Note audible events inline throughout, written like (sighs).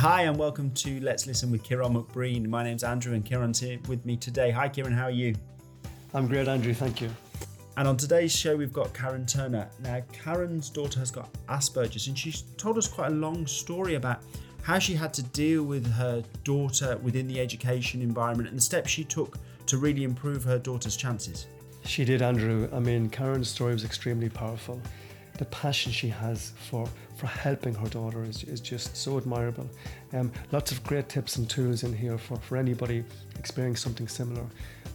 Hi, and welcome to Let's Listen with Ciarán McBreen. My name's Andrew, and Ciarán's here with me today. Hi, Ciarán, how are you? I'm great, Andrew, thank you. And on today's show, we've got Karen Turner. Now, Karen's daughter has got Asperger's, and she's told us quite a long story about how she had to deal with her daughter within the education environment and the steps she took to really improve her daughter's chances. She did, Andrew. I mean, Karen's story was extremely powerful. The passion she has for, for helping her daughter is, is just so admirable. Um, lots of great tips and tools in here for, for anybody experiencing something similar.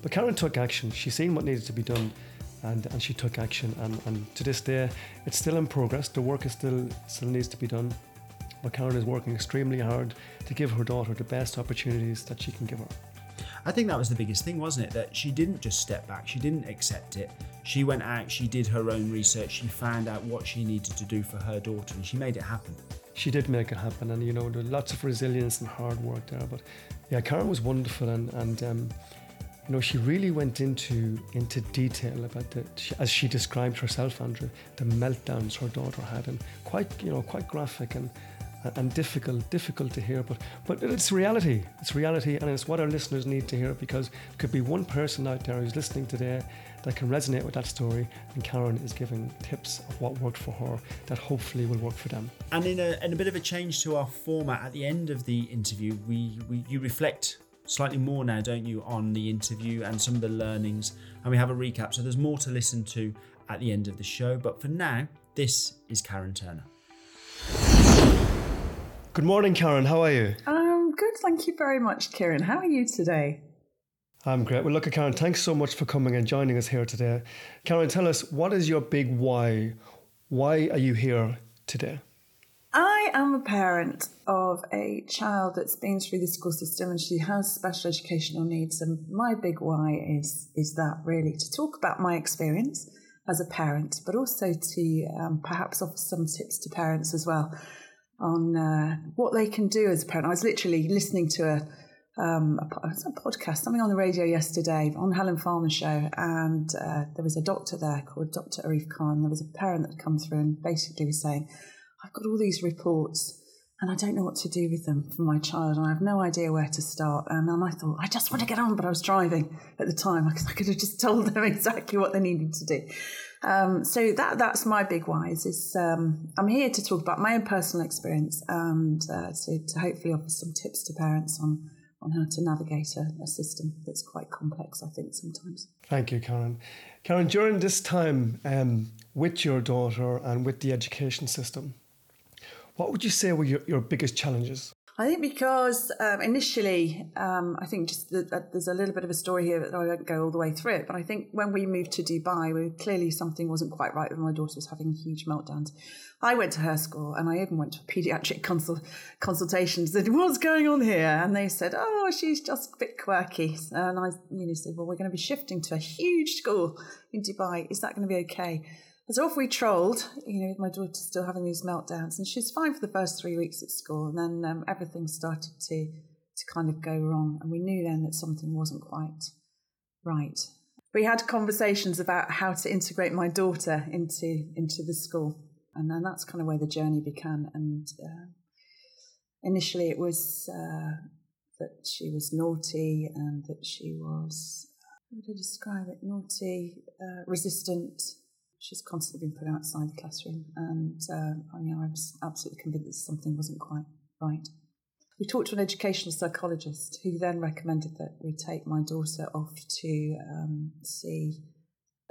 But Karen took action. She seen what needed to be done and, and she took action. And, and to this day, it's still in progress. The work is still, still needs to be done. But Karen is working extremely hard to give her daughter the best opportunities that she can give her. I think that was the biggest thing, wasn't it? That she didn't just step back, she didn't accept it. She went out, she did her own research, she found out what she needed to do for her daughter, and she made it happen. She did make it happen, and you know, there lots of resilience and hard work there. But yeah, Karen was wonderful, and, and um, you know, she really went into into detail about the, as she described herself, Andrew, the meltdowns her daughter had, and quite, you know, quite graphic and and difficult, difficult to hear. But but it's reality. It's reality, and it's what our listeners need to hear because there could be one person out there who's listening today that can resonate with that story, and Karen is giving tips of what worked for her that hopefully will work for them. And in a, in a bit of a change to our format, at the end of the interview, we, we you reflect slightly more now, don't you, on the interview and some of the learnings, and we have a recap. So there's more to listen to at the end of the show. But for now, this is Karen Turner. Good morning, Karen. How are you? I'm good, thank you very much, Ciarán. How are you today? I'm great. Well, look, at Karen, thanks so much for coming and joining us here today. Karen, tell us what is your big why? Why are you here today? I am a parent of a child that's been through the school system and she has special educational needs. And my big why is is that really to talk about my experience as a parent, but also to um, perhaps offer some tips to parents as well on uh, what they can do as a parent. I was literally listening to a um, a, a, podcast, something on the radio yesterday on Helen Farmer's show, and uh, there was a doctor there called Dr. Arif Khan. There was a parent that had come through and basically was saying, I've got all these reports and I don't know what to do with them for my child, and I have no idea where to start. And then I thought, I just want to get on, but I was driving at the time. Because I could have just told them (laughs) exactly what they needed to do. Um, so that that's my big wise is um, I'm here to talk about my own personal experience and uh, to, to hopefully offer some tips to parents on on how to navigate a, a, system that's quite complex, I think, sometimes. Thank you, Karen. Karen, during this time um, with your daughter and with the education system, what would you say were your, your biggest challenges? I think because um, initially, um, I think just the, there's a little bit of a story here that I won't go all the way through it. But I think when we moved to Dubai, we, clearly something wasn't quite right when my daughter was having huge meltdowns. I went to her school and I even went to a paediatric consul- consultations. Said, "What's going on here?" And they said, "Oh, she's just a bit quirky." And I, you know, said, "Well, we're going to be shifting to a huge school in Dubai. Is that going to be okay?" Off we trolled, you know, my daughter still having these meltdowns, and she's fine for the first three weeks at school, and then um, everything started to to kind of go wrong, and we knew then that something wasn't quite right. We had conversations about how to integrate my daughter into into the school, and then that's kind of where the journey began. And uh, initially, it was uh, that she was naughty and that she was how would I describe it? Naughty, uh, resistant she's constantly been put outside the classroom, and uh, you know, I was absolutely convinced that something wasn't quite right. We talked to an educational psychologist who then recommended that we take my daughter off to um, see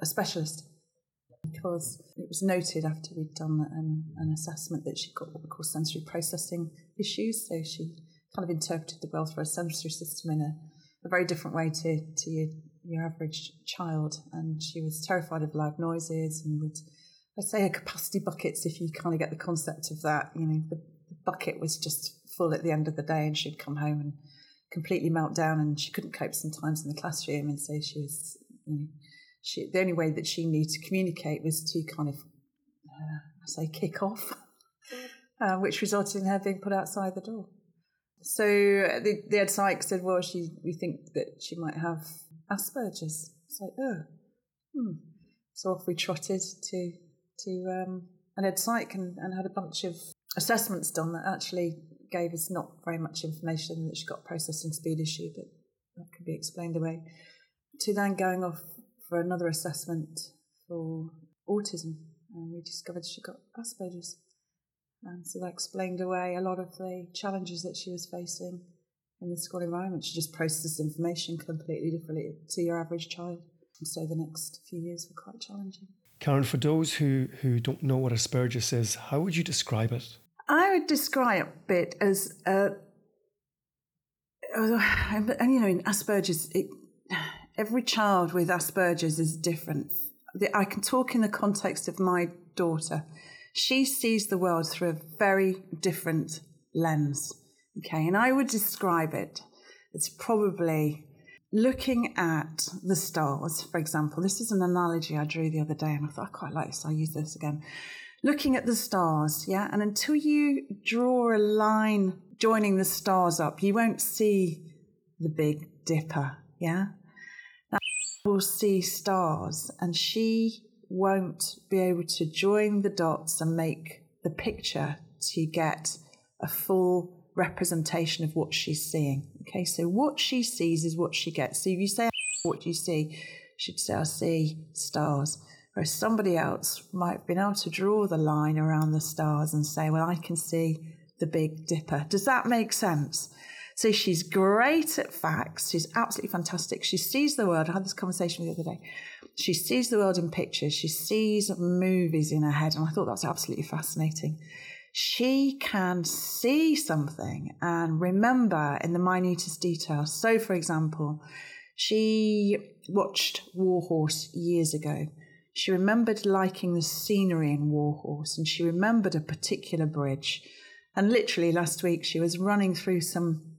a specialist because it was noted after we'd done an, an assessment that she got what we call sensory processing issues. So she kind of interpreted the world through a sensory system in a, a very different way to, to your your average child, and she was terrified of loud noises and would, I'd say, her capacity buckets. If you kind of get the concept of that, you know, the, the bucket was just full at the end of the day, and she'd come home and completely melt down, and she couldn't cope sometimes in the classroom, and so she was, you know, she the only way that she knew to communicate was to kind of, uh, I say, kick off, (laughs) uh, which resulted in her being put outside the door. So the, the ed psych said, well, she we think that she might have Asperger's. It's like, oh, hmm. So off we trotted to to um, an ed psych and, and had a bunch of assessments done that actually gave us not very much information that she got processing speed issue, but that could be explained away. To then going off for another assessment for autism, and we discovered she got Asperger's. And so that explained away a lot of the challenges that she was facing in the school environment. She just processed information completely differently to your average child. And so the next few years were quite challenging. Karen, for those who, who don't know what Asperger's is, how would you describe it? I would describe it as, uh, and you know, in Asperger's, it, every child with Asperger's is different. I can talk in the context of my daughter. She sees the world through a very different lens. Okay, and I would describe it as probably looking at the stars, for example. This is an analogy I drew the other day, and I thought I quite like this. I'll use this again. Looking at the stars, yeah, and until you draw a line joining the stars up, you won't see the Big Dipper, yeah. Now (laughs) will see stars, and she won't be able to join the dots and make the picture to get a full representation of what she's seeing. Okay, so what she sees is what she gets. So if you say, What do you see? She'd say, I see stars. Whereas somebody else might have been able to draw the line around the stars and say, Well, I can see the Big Dipper. Does that make sense? So she's great at facts. She's absolutely fantastic. She sees the world. I had this conversation the other day. She sees the world in pictures. She sees movies in her head. And I thought that was absolutely fascinating she can see something and remember in the minutest detail. So, for example, she watched Warhorse years ago. She remembered liking the scenery in Warhorse and she remembered a particular bridge. And literally last week, she was running through some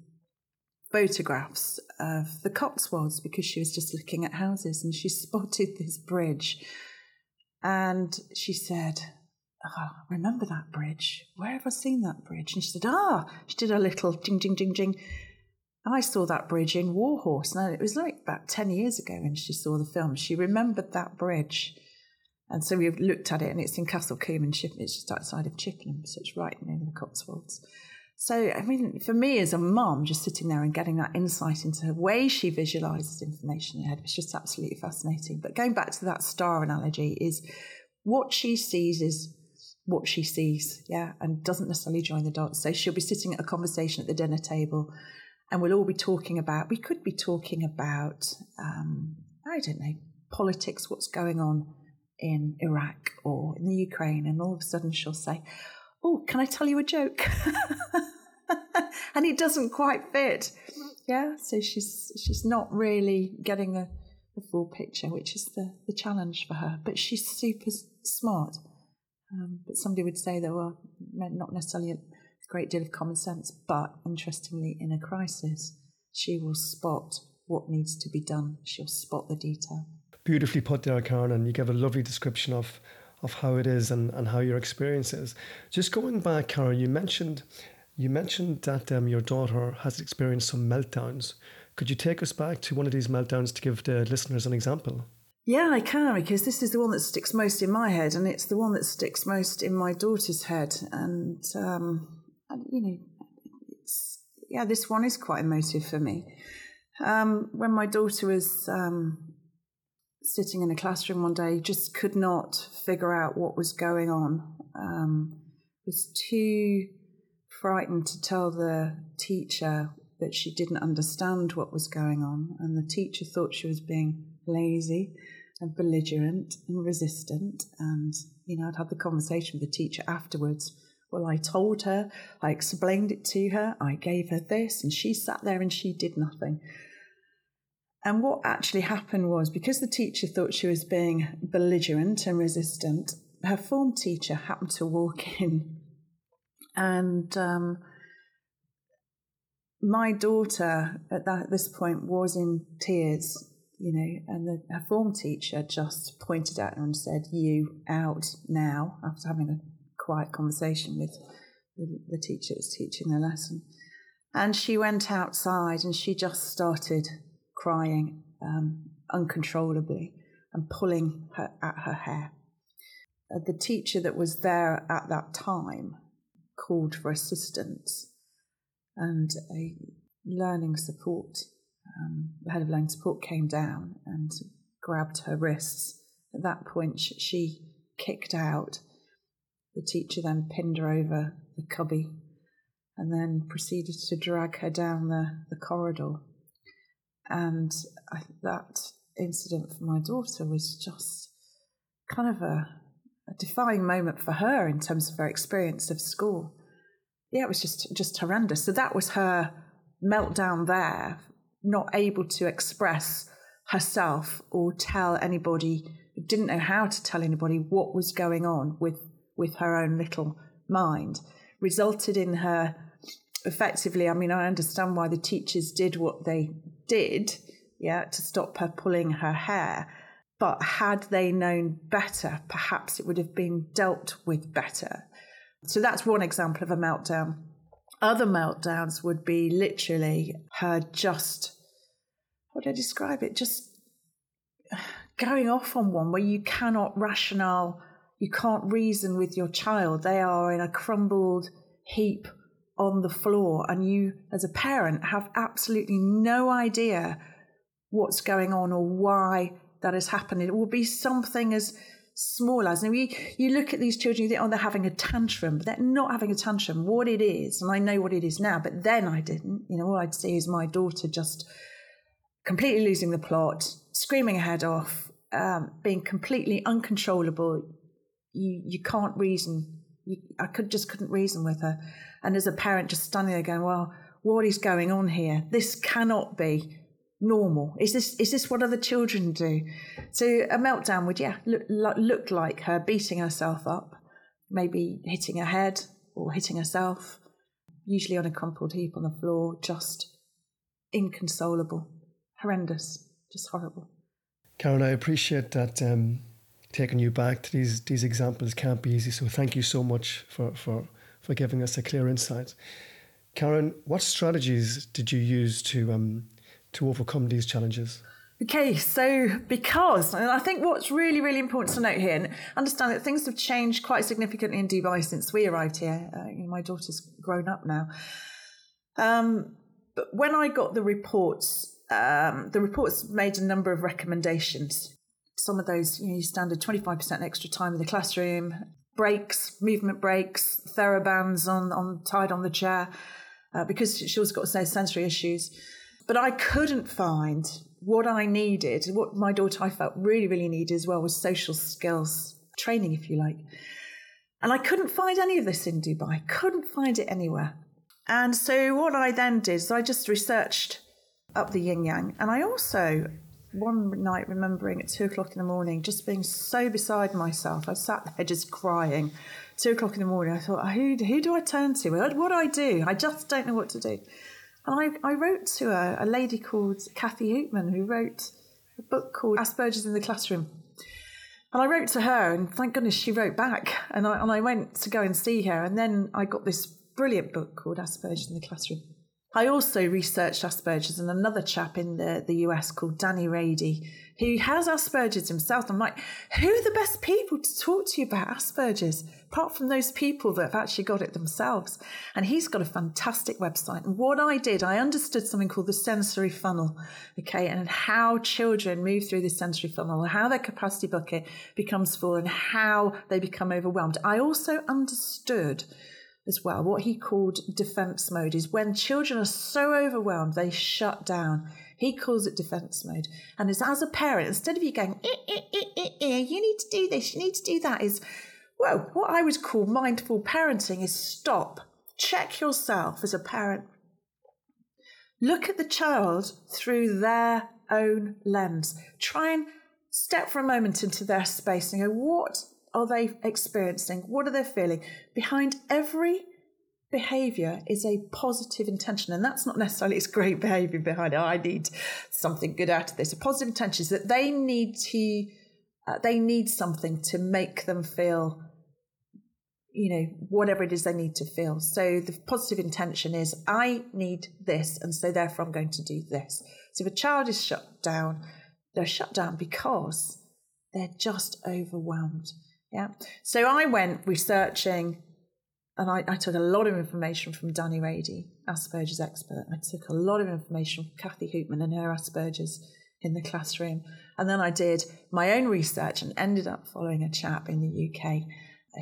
photographs of the Cotswolds because she was just looking at houses and she (laughs) spotted this bridge. And she said, oh, remember that bridge? Where have I seen that bridge? And she said, ah, she did a little ding, ding, ding, jing. I saw that bridge in Warhorse. Now, it was like about 10 years ago when she saw the film. She remembered that bridge. And so we looked at it, and it's in Castle Combe in Chippenham. It's just outside of Chippenham, so it's right near the Cotswolds. So, I mean, for me as a mum, just sitting there and getting that insight into the way she visualizes information in her head was just absolutely fascinating. But going back to that star analogy, is what she sees is what she sees, yeah, and doesn't necessarily join the dots. So she'll be sitting at a conversation at the dinner table, and we'll all be talking about. We could be talking about, um, I don't know, politics, what's going on in Iraq or in the Ukraine, and all of a sudden she'll say, "Oh, can I tell you a joke?" (laughs) and it doesn't quite fit. Yeah, so she's she's not really getting the, the full picture, which is the the challenge for her. But she's super smart. Um, but somebody would say there were not necessarily a great deal of common sense, but interestingly, in a crisis, she will spot what needs to be done. She'll spot the detail. Beautifully put there, Karen, and you gave a lovely description of of how it is and, and how your experience is. Just going back, Karen, you mentioned you mentioned that um, your daughter has experienced some meltdowns. Could you take us back to one of these meltdowns to give the listeners an example? Yeah, I can because this is the one that sticks most in my head, and it's the one that sticks most in my daughter's head. And, um, you know, it's yeah, this one is quite emotive for me. Um, when my daughter was um, sitting in a classroom one day, just could not figure out what was going on. Um, was too frightened to tell the teacher that she didn't understand what was going on, and the teacher thought she was being lazy and belligerent and resistant. And, you know, I'd had the conversation with the teacher afterwards. Well, I told her, I explained it to her, I gave her this, and she sat there and she did nothing. And what actually happened was because the teacher thought she was being belligerent and resistant, her form teacher happened to walk (laughs) in. And um, my daughter at that, this point was in tears you know, and the, her form teacher just pointed at her and said, You out now, after having a quiet conversation with the, the teacher that was teaching the lesson. And she went outside and she just started crying um, uncontrollably and pulling her, at her hair. Uh, the teacher that was there at that time called for assistance and a learning support, um, the head of learning support came down and grabbed her wrists. At that point, she kicked out. The teacher then pinned her over the cubby and then proceeded to drag her down the, the corridor. And I, that incident for my daughter was just kind of a, a defying moment for her in terms of her experience of school. Yeah, it was just just horrendous. So that was her meltdown there, not able to express herself or tell anybody, didn't know how to tell anybody what was going on with with her own little mind, resulted in her effectively. I mean, I understand why the teachers did what they did, yeah, to stop her pulling her hair. But had they known better, perhaps it would have been dealt with better. So that's one example of a meltdown. Other meltdowns would be literally her just, how do I describe it? Just going off on one where you cannot rationale, you can't reason with your child. They are in a crumbled heap on the floor, and you, as a parent, have absolutely no idea what's going on or why that has happened. It will be something as small as, and you, you look at these children, you think, oh, they're having a tantrum, but they're not having a tantrum. What it is, and I know what it is now, but then I didn't. You know, all I'd see is my daughter just completely losing the plot, screaming her head off, um, being completely uncontrollable. You, you can't reason. You, I could just couldn't reason with her. And as a parent, just standing there going, well, what is going on here? This cannot be normal? Is this is this what other children do? So a meltdown would yeah look, look like her beating herself up, maybe hitting her head or hitting herself, usually on a crumpled heap on the floor, just inconsolable, horrendous, just horrible. Karen, I appreciate that um, taking you back to these these examples can't be easy. So thank you so much for for for giving us a clear insight. Karen, what strategies did you use to um, to overcome these challenges? Okay, so because, and I think what's really, really important to note here, and understand that things have changed quite significantly in Dubai since we arrived here. Uh, you know, my daughter's grown up now. Um, but when I got the reports, um, the reports made a number of recommendations. Some of those, you know, standard 25% extra time in the classroom, breaks, movement breaks, therabands on, on tied on the chair, uh, because she also got sensory issues. But I couldn't find what I needed, what my daughter I felt really, really needed as well was social skills training, if you like. And I couldn't find any of this in Dubai, couldn't find it anywhere. And so what I then did is I just researched up the yin yang. And I also, one night, remembering at two o'clock in the morning, just being so beside myself, I sat there just crying. Two o'clock in the morning, I thought, who, who do I turn to? What do I do? I just don't know what to do. And I, I wrote to a, a lady called Kathy Hoopmann who wrote a book called Asperger's in the Classroom. And I wrote to her, and thank goodness she wrote back. And I, and I went to go and see her. And then I got this brilliant book called Asperger's in the Classroom. I also researched Asperger's and another chap in the, the US called Danny Raede, who has Asperger's himself. I'm like, who are the best people to talk to you about Asperger's, apart from those people that have actually got it themselves? And he's got a fantastic website. And what I did, I understood something called the sensory funnel, okay, and how children move through this sensory funnel, how their capacity bucket becomes full, and how they become overwhelmed. I also understood as well. What he called defense mode is when children are so overwhelmed, they shut down. He calls it defense mode. And as, as a parent, instead of you going, eh, eh, eh, eh, eh, you need to do this, you need to do that, is, well, what I would call mindful parenting is stop, check yourself as a parent. Look at the child through their own lens. Try and step for a moment into their space and go, what are they experiencing? What are they feeling? Behind every behavior is a positive intention. And that's not necessarily it's great behavior behind it. I need something good out of this. A positive intention is that they need to, uh, they need something to make them feel, you know, whatever it is they need to feel. So the positive intention is, I need this. And so therefore I'm going to do this. So if a child is shut down, they're shut down because they're just overwhelmed. Yeah. So I went researching and I, I, took a lot of information from Danny Raede, Asperger's expert. I took a lot of information from Kathy Hoopmann and her Asperger's in the classroom. And then I did my own research and ended up following a chap in the UK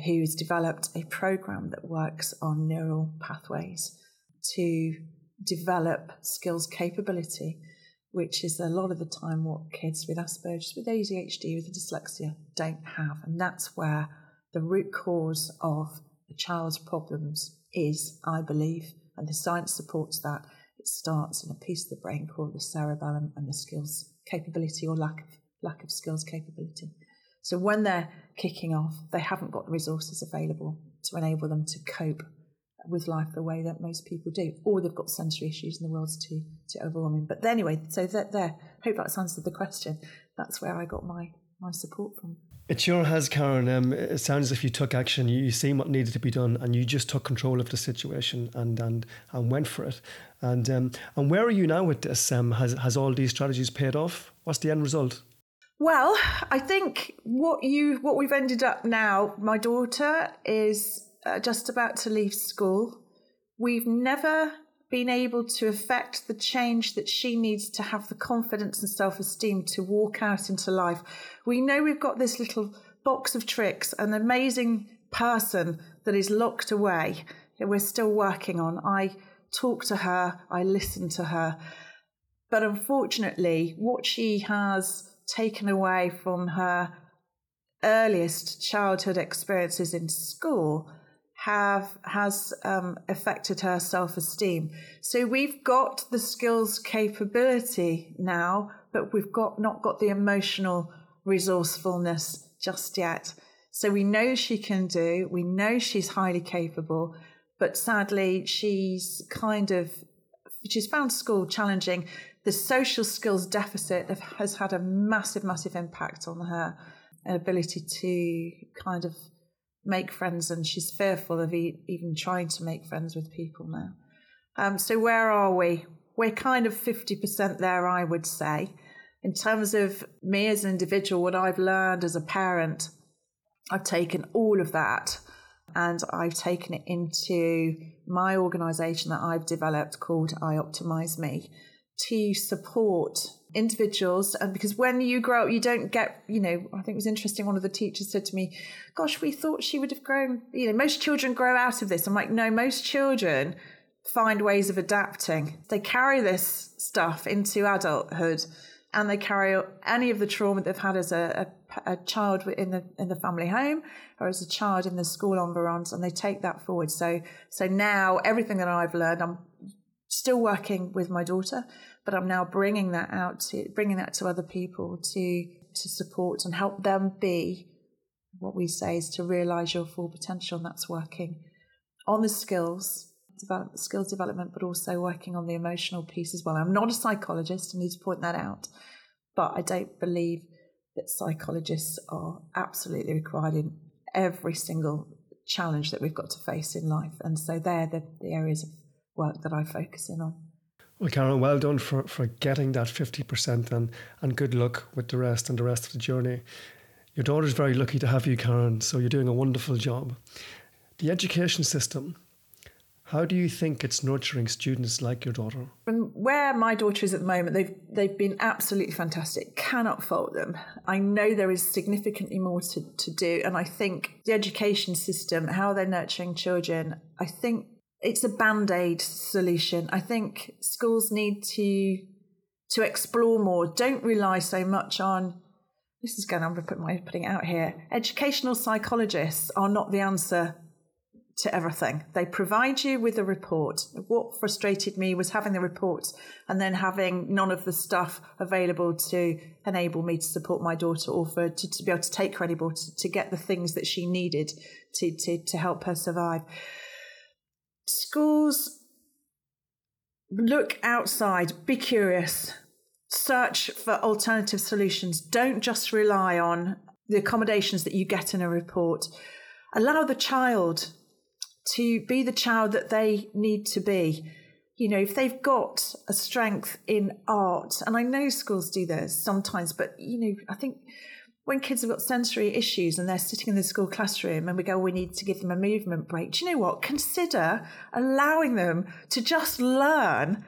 who's developed a program that works on neural pathways to develop skills capability, which is a lot of the time what kids with Asperger's, with ADHD, with dyslexia don't have. And that's where the root cause of a child's problems is, I believe, and the science supports that. It starts in a piece of the brain called the cerebellum and the skills capability or lack of lack of skills capability. So when they're kicking off, they haven't got the resources available to enable them to cope with life the way that most people do, or they've got sensory issues and the world's too too overwhelming. But anyway, so that there, hope that's answered the question. That's where I got my my support from. It sure has, Karen. Um, it sounds as if you took action. You, you seen what needed to be done, and you just took control of the situation and and and went for it. And um, and where are you now with this? Um, has has all these strategies paid off? What's the end result? Well, I think what you what we've ended up now. My daughter is uh, just about to leave school. We've never been able to affect the change that she needs to have the confidence and self esteem to walk out into life. We know we've got this little box of tricks, an amazing person that is locked away that we're still working on. I talk to her, I listen to her. But unfortunately, what she has taken away from her earliest childhood experiences in school have has um, affected her self-esteem. So we've got the skills capability now, but we've got not got the emotional resourcefulness just yet. So we know she can do, we know she's highly capable, but sadly she's kind of she's found school challenging. The social skills deficit has had a massive, massive impact on her ability to kind of make friends, and she's fearful of e- even trying to make friends with people now. Um, so, where are we? We're kind of 50% there, I would say. In terms of me as an individual, what I've learned as a parent, I've taken all of that and I've taken it into my organization that I've developed called I Optimize Me to support individuals and because when you grow up you don't get you know i think it was interesting one of the teachers said to me gosh we thought she would have grown you know most children grow out of this. I'm like no most children find ways of adapting. They carry this stuff into adulthood and they carry any of the trauma they've had as a, a, a child in the in the family home or as a child in the school environs and they take that forward. So so now everything that i've learned i'm still working with my daughter, but I'm now bringing that out to bringing that to other people to to support and help them be what we say is to realize your full potential. And that's working on the skills develop, skills development, but also working on the emotional piece as well. I'm not a psychologist. I need to point that out, but I don't believe that psychologists are absolutely required in every single challenge that we've got to face in life. And so they're the, the areas of work that I focus in on. Well, Karen, well done for, for getting that 50% and, and good luck with the rest and the rest of the journey. Your daughter's very lucky to have you, Karen, so you're doing a wonderful job. The education system, how do you think it's nurturing students like your daughter? From where my daughter is at the moment, they've they've been absolutely fantastic. Cannot fault them. I know there is significantly more to, to do, and I think the education system, how they're nurturing children, I think it's a band-aid solution. I think schools need to to explore more. Don't rely so much on this is going I'm put my putting it out here. Educational psychologists are not the answer to everything. They provide you with a report. What frustrated me was having the reports and then having none of the stuff available to enable me to support my daughter or for to, to be able to take her anymore to, to get the things that she needed to, to, to help her survive schools look outside, be curious, search for alternative solutions. Don't just rely on the accommodations that you get in a report. Allow the child to be the child that they need to be. You know, if they've got a strength in art, and I know schools do this sometimes, but you know, I think when kids have got sensory issues and they're sitting in the school classroom and we go, we need to give them a movement break. Do you know what? Consider allowing them to just learn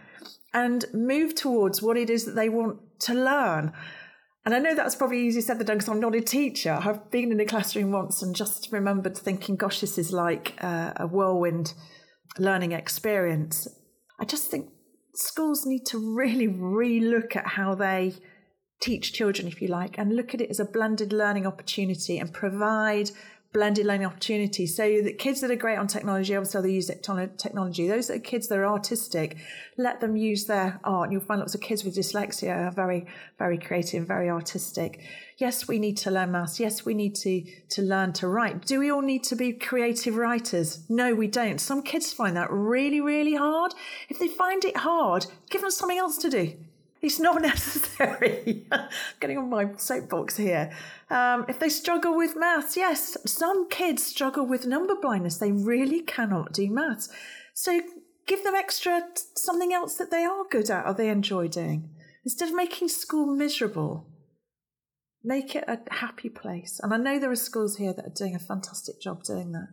and move towards what it is that they want to learn. And I know that's probably easier said than done because I'm not a teacher. I've been in a classroom once and just remembered thinking, gosh, this is like a, a whirlwind learning experience. I just think schools need to really re-look at how they teach children, if you like, and look at it as a blended learning opportunity and provide blended learning opportunities. So the kids that are great on technology, obviously they use technology. Those that are kids that are artistic, let them use their art. You'll find lots of kids with dyslexia are very, very creative, very artistic. Yes, we need to learn maths. Yes, we need to, to learn to write. Do we all need to be creative writers? No, we don't. Some kids find that really, really hard. If they find it hard, give them something else to do. It's not (laughs) necessary. Getting on my soapbox here. Um, if they struggle with maths, yes, some kids struggle with number blindness. They really cannot do maths. So give them extra something else that they are good at or they enjoy doing. Instead of making school miserable, make it a happy place. And I know there are schools here that are doing a fantastic job doing that.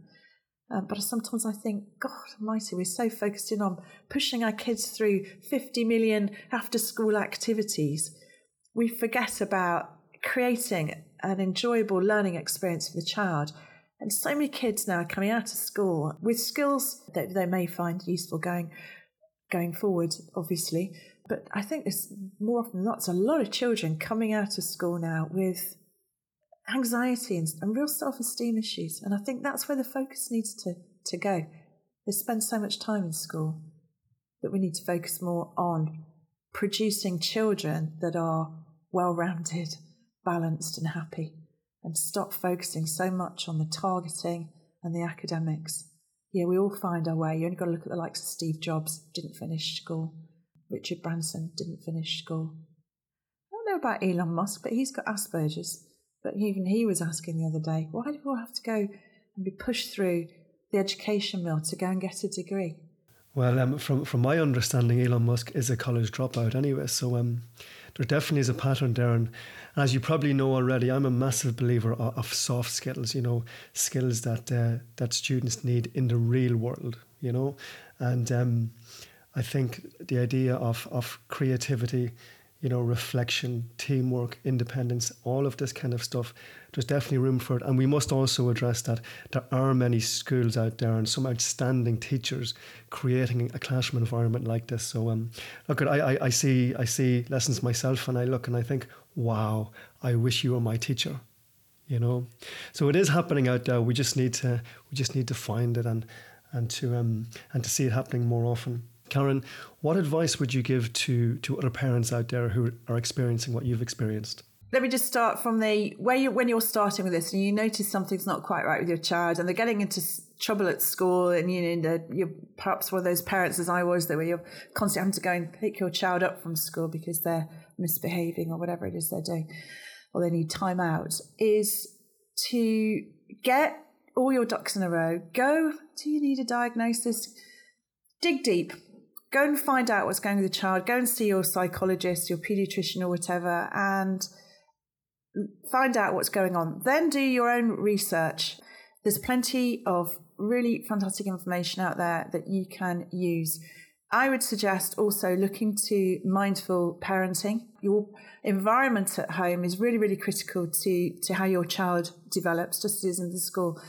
Um, but sometimes I think, God Almighty, we're so focused in on pushing our kids through 50 million after school activities. We forget about creating an enjoyable learning experience for the child. And so many kids now are coming out of school with skills that they may find useful going going forward, obviously. But I think there's more often than not, a lot of children coming out of school now with anxiety and, and real self esteem issues. And I think that's where the focus needs to, to go. They spend so much time in school that we need to focus more on producing children that are well rounded, balanced, and happy, and stop focusing so much on the targeting and the academics. Yeah, we all find our way. You only got to look at the likes of Steve Jobs, didn't finish school. Richard Branson didn't finish school. I don't know about Elon Musk, but he's got Asperger's. But even he was asking the other day, why do we all have to go and be pushed through the education mill to go and get a degree? Well, um, from from my understanding, Elon Musk is a college dropout anyway. So um, there definitely is a pattern there. And as you probably know already, I'm a massive believer of, of soft skills. You know, skills that uh, that students need in the real world. You know, and um, I think the idea of of creativity you know, reflection, teamwork, independence, all of this kind of stuff. There's definitely room for it. And we must also address that there are many schools out there and some outstanding teachers creating a classroom environment like this. So um, look, I, I, I see I see lessons myself and I look and I think, wow, I wish you were my teacher. You know, so it is happening out there. We just need to we just need to find it and and to um and to see it happening more often. Karen, what advice would you give to, to other parents out there who are experiencing what you've experienced? Let me just start from the where you when you're starting with this and you notice something's not quite right with your child and they're getting into trouble at school and you know you're perhaps one of those parents as I was that where you're constantly having to go and pick your child up from school because they're misbehaving or whatever it is they're doing or they need time out is to get all your ducks in a row. Go, do you need a diagnosis? Dig deep go and find out what's going on with the child. Go and see your psychologist, your pediatrician, or whatever, and find out what's going on. Then do your own research. There's plenty of really fantastic information out there that you can use. I would suggest also looking to mindful parenting. Your environment at home is really, really critical to, to how your child develops, just as it is in the school.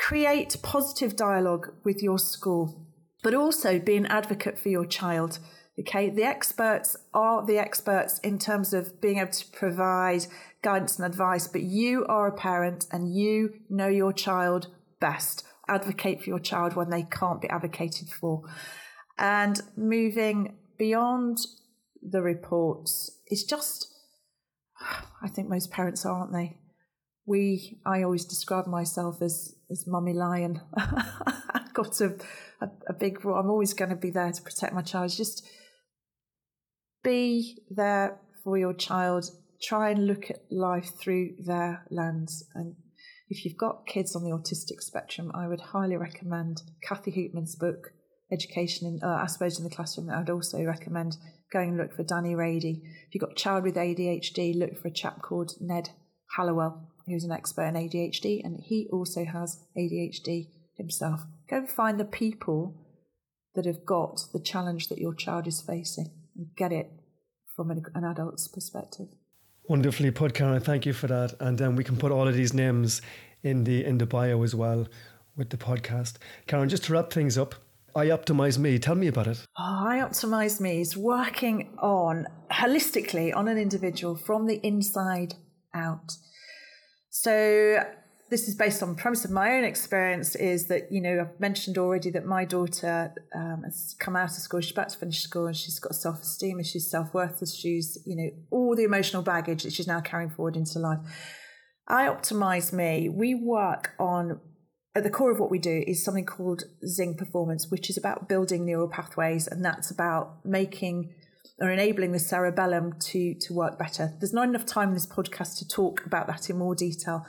Create positive dialogue with your school but also be an advocate for your child. Okay, the experts are the experts in terms of being able to provide guidance and advice, but you are a parent and you know your child best. Advocate for your child when they can't be advocated for. And moving beyond the reports, it's just, (sighs) I think most parents are, aren't they? We, I always describe myself as, as mummy lion. (laughs) Got a a, a big role. I'm always going to be there to protect my child. Just be there for your child. Try and look at life through their lens. And if you've got kids on the autistic spectrum, I would highly recommend Kathy Hoopmann's book, Education in uh, Asperger's in the Classroom. I would also recommend going and look for Danny Raede. If you've got a child with ADHD, look for a chap called Ned Hallowell, who's an expert in ADHD, and he also has ADHD himself. Go and find the people that have got the challenge that your child is facing and get it from an, an adult's perspective. Wonderfully put, Karen. Thank you for that. And then we can put all of these names in the in the bio as well with the podcast. Karen, just to wrap things up, I Optimize Me. Tell me about it. Oh, I Optimize Me is working on holistically on an individual from the inside out. So this is based on premise of my own experience is that you know i've mentioned already that my daughter um, has come out of school she's about to finish school and she's got self-esteem she's self-worth she's you know all the emotional baggage that she's now carrying forward into life. I optimize me. We work on at the core of what we do is something called zing performance which is about building neural pathways and that's about making or enabling the cerebellum to to work better. There's not enough time in this podcast to talk about that in more detail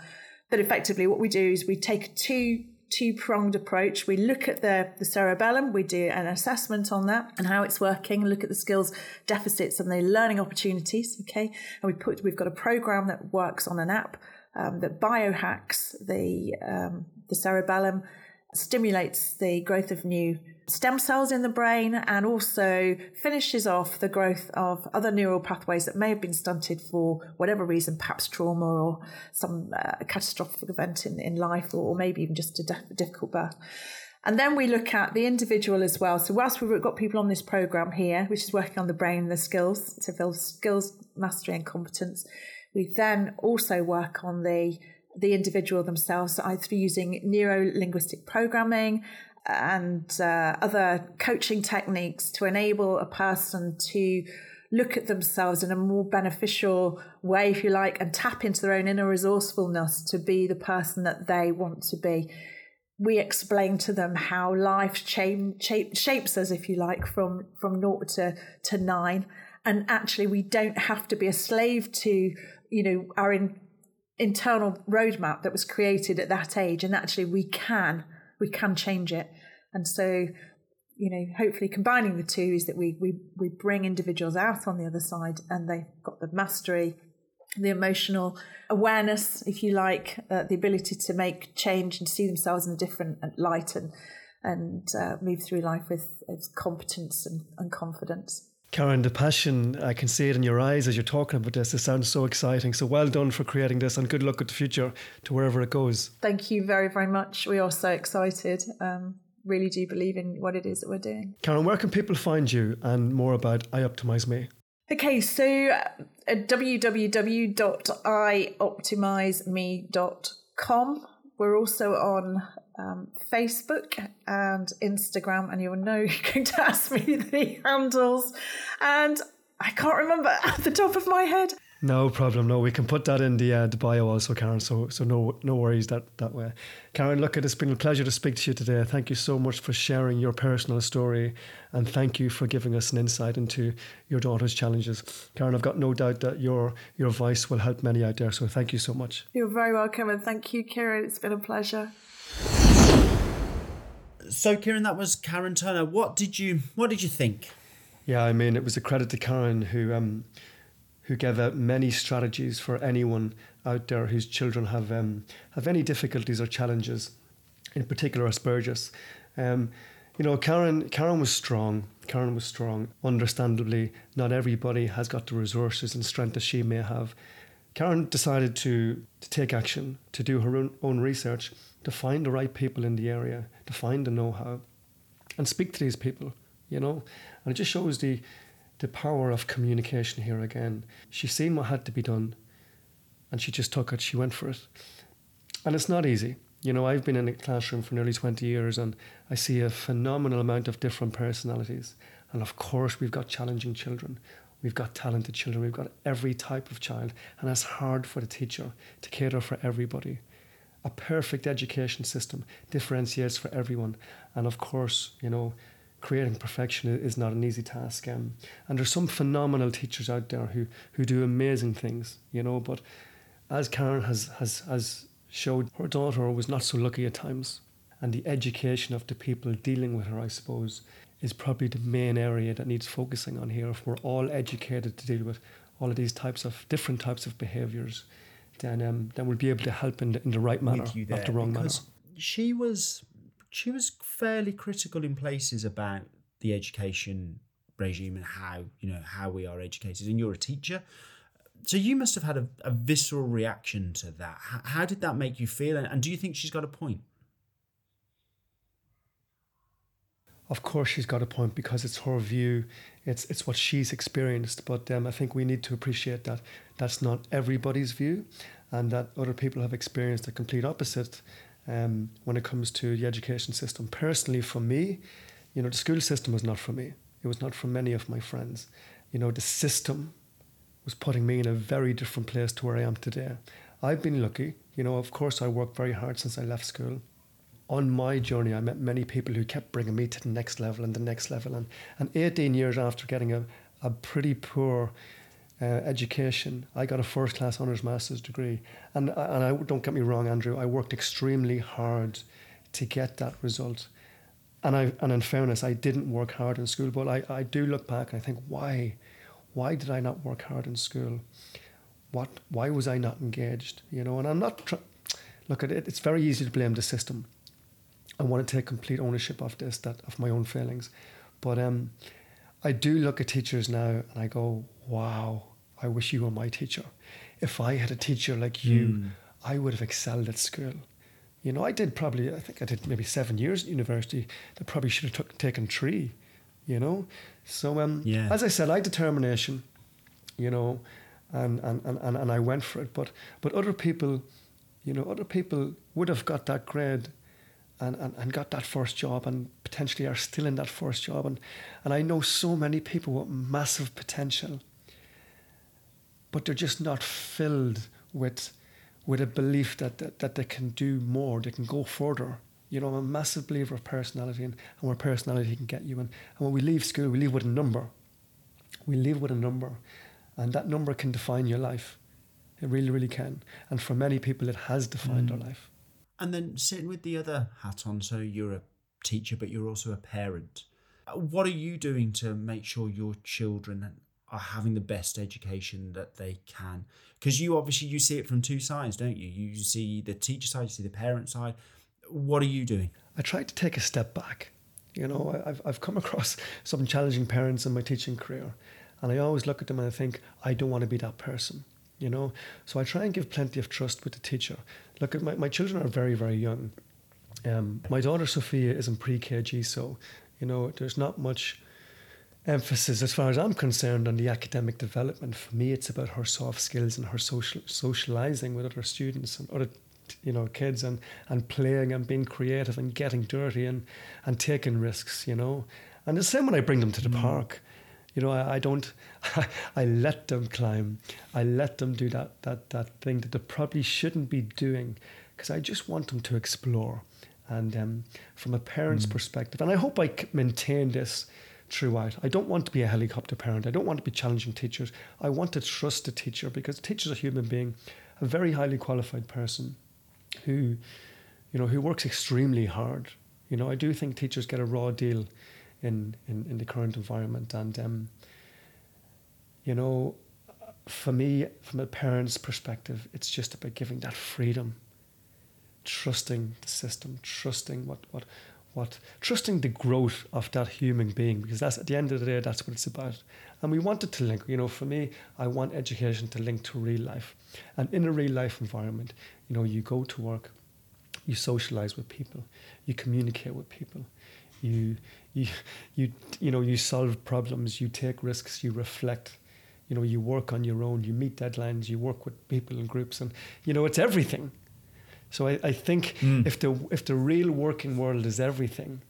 but effectively, what we do is we take a two two pronged approach. We look at the, the cerebellum, we do an assessment on that and how it's working, look at the skills deficits and the learning opportunities. Okay. And we put, we've got a program that works on an app um, that biohacks the, um, the cerebellum, stimulates the growth of new stem cells in the brain and also finishes off the growth of other neural pathways that may have been stunted for whatever reason, perhaps trauma or some uh, catastrophic event in, in life, or, or maybe even just a def- difficult birth. And then we look at the individual as well. So, whilst we've got people on this program here, which is working on the brain and the skills, to build skills, mastery, and competence, we then also work on the the individual themselves, either through using neuro linguistic programming and uh, other coaching techniques to enable a person to look at themselves in a more beneficial way, if you like, and tap into their own inner resourcefulness to be the person that they want to be. We explain to them how life shape, shape, shapes us, if you like, from, from naught to, to nine. And actually, we don't have to be a slave to, you know, our in, internal roadmap that was created at that age. And actually, we can we can change it. And so, you know, hopefully combining the two is that we we we bring individuals out on the other side and they've got the mastery, the emotional awareness, if you like, uh, the ability to make change and see themselves in a different light and and uh, move through life with, with competence and, and confidence. Karen, the passion, I can see it in your eyes as you're talking about this. It sounds so exciting. So well done for creating this and good luck with the future to wherever it goes. Thank you very, very much. We are so excited. Um, really do believe in what it is that we're doing. Karen, where can people find you and more about I Optimize Me? Okay, so uh, www.ioptimizeme.com. We're also on um, Facebook and Instagram, and you'll know (laughs) you're going to ask me (laughs) the handles, and I can't remember (laughs) at the top of my head. No problem. No, we can put that in the, uh, the bio also, Karen. So so no no worries that that way. Karen, look, it's been a pleasure to speak to you today. Thank you so much for sharing your personal story, and thank you for giving us an insight into your daughter's challenges. Karen, I've got no doubt that your your voice will help many out there. So thank you so much. You're very welcome, and thank you, Karen. It's been a pleasure. So, Ciarán, that was Karen Turner. What did you What did you think? Yeah, I mean, it was a credit to Karen who um, who gave out many strategies for anyone out there whose children have um, have any difficulties or challenges, in particular Asperger's. Um, you know, Karen Karen was strong. Karen was strong. Understandably, not everybody has got the resources and strength that she may have. Karen decided to, to take action, to do her own, own research, to find the right people in the area, to find the know-how, and speak to these people. You know, and it just shows the the power of communication here again. She seen what had to be done and she just took it, she went for it. And it's not easy. You know, I've been in a classroom for nearly 20 years and I see a phenomenal amount of different personalities. And of course, we've got challenging children. We've got talented children. We've got every type of child. And it's hard for the teacher to cater for everybody. A perfect education system differentiates for everyone. And of course, you know, creating perfection is not an easy task. Um, and there's some phenomenal teachers out there who who do amazing things, you know. But as Karen has has has showed, her daughter was not so lucky at times, and the education of the people dealing with her, I suppose, is probably the main area that needs focusing on here. If we're all educated to deal with all of these types of different types of behaviours, then um, then we'll be able to help in the, in the right manner, not the wrong manner. she was she was fairly critical in places about the education regime and how you know how we are educated. And you're a teacher, so you must have had a, a visceral reaction to that. How, how did that make you feel? And, and do you think she's got a point? Of course she's got a point because it's her view. It's it's what she's experienced. But um, i think we need to appreciate that that's not everybody's view and that other people have experienced the complete opposite um, when it comes to the education system. Personally for me you know the school system was not for me. It was not for many of my friends. You know the system was putting me in a very different place to where i am today. I've been lucky. You know of course i worked very hard since i left school on my journey, I met many people who kept bringing me to the next level and the next level. And, and 18 years after getting a, a pretty poor uh, education, I got a first class honours master's degree. And, and I, don't get me wrong, Andrew, I worked extremely hard to get that result. And, I, and in fairness, I didn't work hard in school, but I, I do look back and I think, why? Why did I not work hard in school? What, why was I not engaged? You know, and I'm not, tr- look at it, it's very easy to blame the system I want to take complete ownership of this, that of my own failings. But um, I do look at teachers now and I go, wow, I wish you were my teacher. If I had a teacher like you, mm. I would have excelled at school. You know, I did probably, I think I did maybe seven years at university. That probably should have took, taken three, you know? So, um, yeah. as I said, I had determination, you know, and, and, and, and I went for it. But, but other people, you know, other people would have got that grade and, and, and got that first job and potentially are still in that first job. And, and I know so many people with massive potential, but they're just not filled with, with a belief that, that, that they can do more, they can go further. You know, I'm a massive believer of personality and, and where personality can get you. And, and when we leave school, we leave with a number. We leave with a number, and that number can define your life. It really, really can. And for many people, it has defined mm. their life. And then sitting with the other hat on, so you're a teacher, but you're also a parent. What are you doing to make sure your children are having the best education that they can? Because you obviously you see it from two sides, don't you? You see the teacher side, you see the parent side. What are you doing? I try to take a step back. You know, I've I've come (laughs) across some challenging parents in my teaching career, and I always look at them and I think I don't want to be that person you know. So I try and give plenty of trust with the teacher. Look, at my, my children are very, very young. Um, my daughter Sophia is in pre-KG, so you know there's not much emphasis, as far as I'm concerned, on the academic development. For me, it's about her soft skills and her social socializing with other students and other you know kids and and playing and being creative and getting dirty and and taking risks. You know, and the same when I bring them to the mm. park. You know, I, I don't. (laughs) I let them climb. I let them do that that that thing that they probably shouldn't be doing, because I just want them to explore. And um, from a parent's mm. perspective, and I hope I maintain this throughout. I don't want to be a helicopter parent. I don't want to be challenging teachers. I want to trust the teacher because the teacher's a human being, a very highly qualified person, who, you know, who works extremely hard. You know, I do think teachers get a raw deal in, in, in the current environment. And, um, you know, for me, from a parent's perspective, it's just about giving that freedom, trusting the system, trusting what, what, what, trusting the growth of that human being, because that's at the end of the day, that's what it's about. And we want it to link, you know, for me, I want education to link to real life. And in a real life environment, you know, you go to work, you socialize with people, you communicate with people, you you you you know you solve problems, you take risks, you reflect. You know, you work on your own, you meet deadlines, you work with people in groups, and you know it's everything. So I, I think mm. if the if the real working world is everything,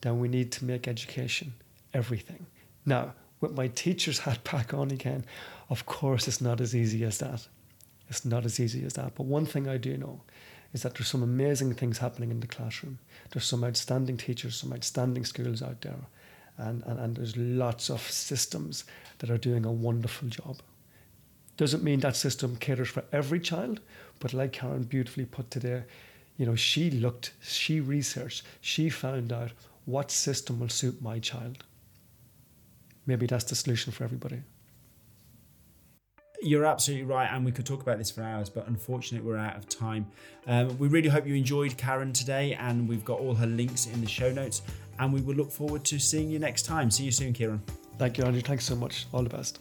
then we need to make education everything. Now, with my teacher's (laughs) hat back on again, of course it's not as easy as that. It's not as easy as that. But one thing I do know is that there's some amazing things happening in the classroom. There's some outstanding teachers, some outstanding schools out there, and, and, and there's lots of systems that are doing a wonderful job. Doesn't mean that system caters for every child, but like Karen beautifully put today, you know, she looked, she researched, she found out what system will suit my child. Maybe that's the solution for everybody. You're absolutely right, and we could talk about this for hours, but unfortunately, we're out of time. Um, we really hope you enjoyed Karen today, and we've got all her links in the show notes. And we will look forward to seeing you next time. See you soon, Ciarán. Thank you, Andrew. Thanks so much. All the best.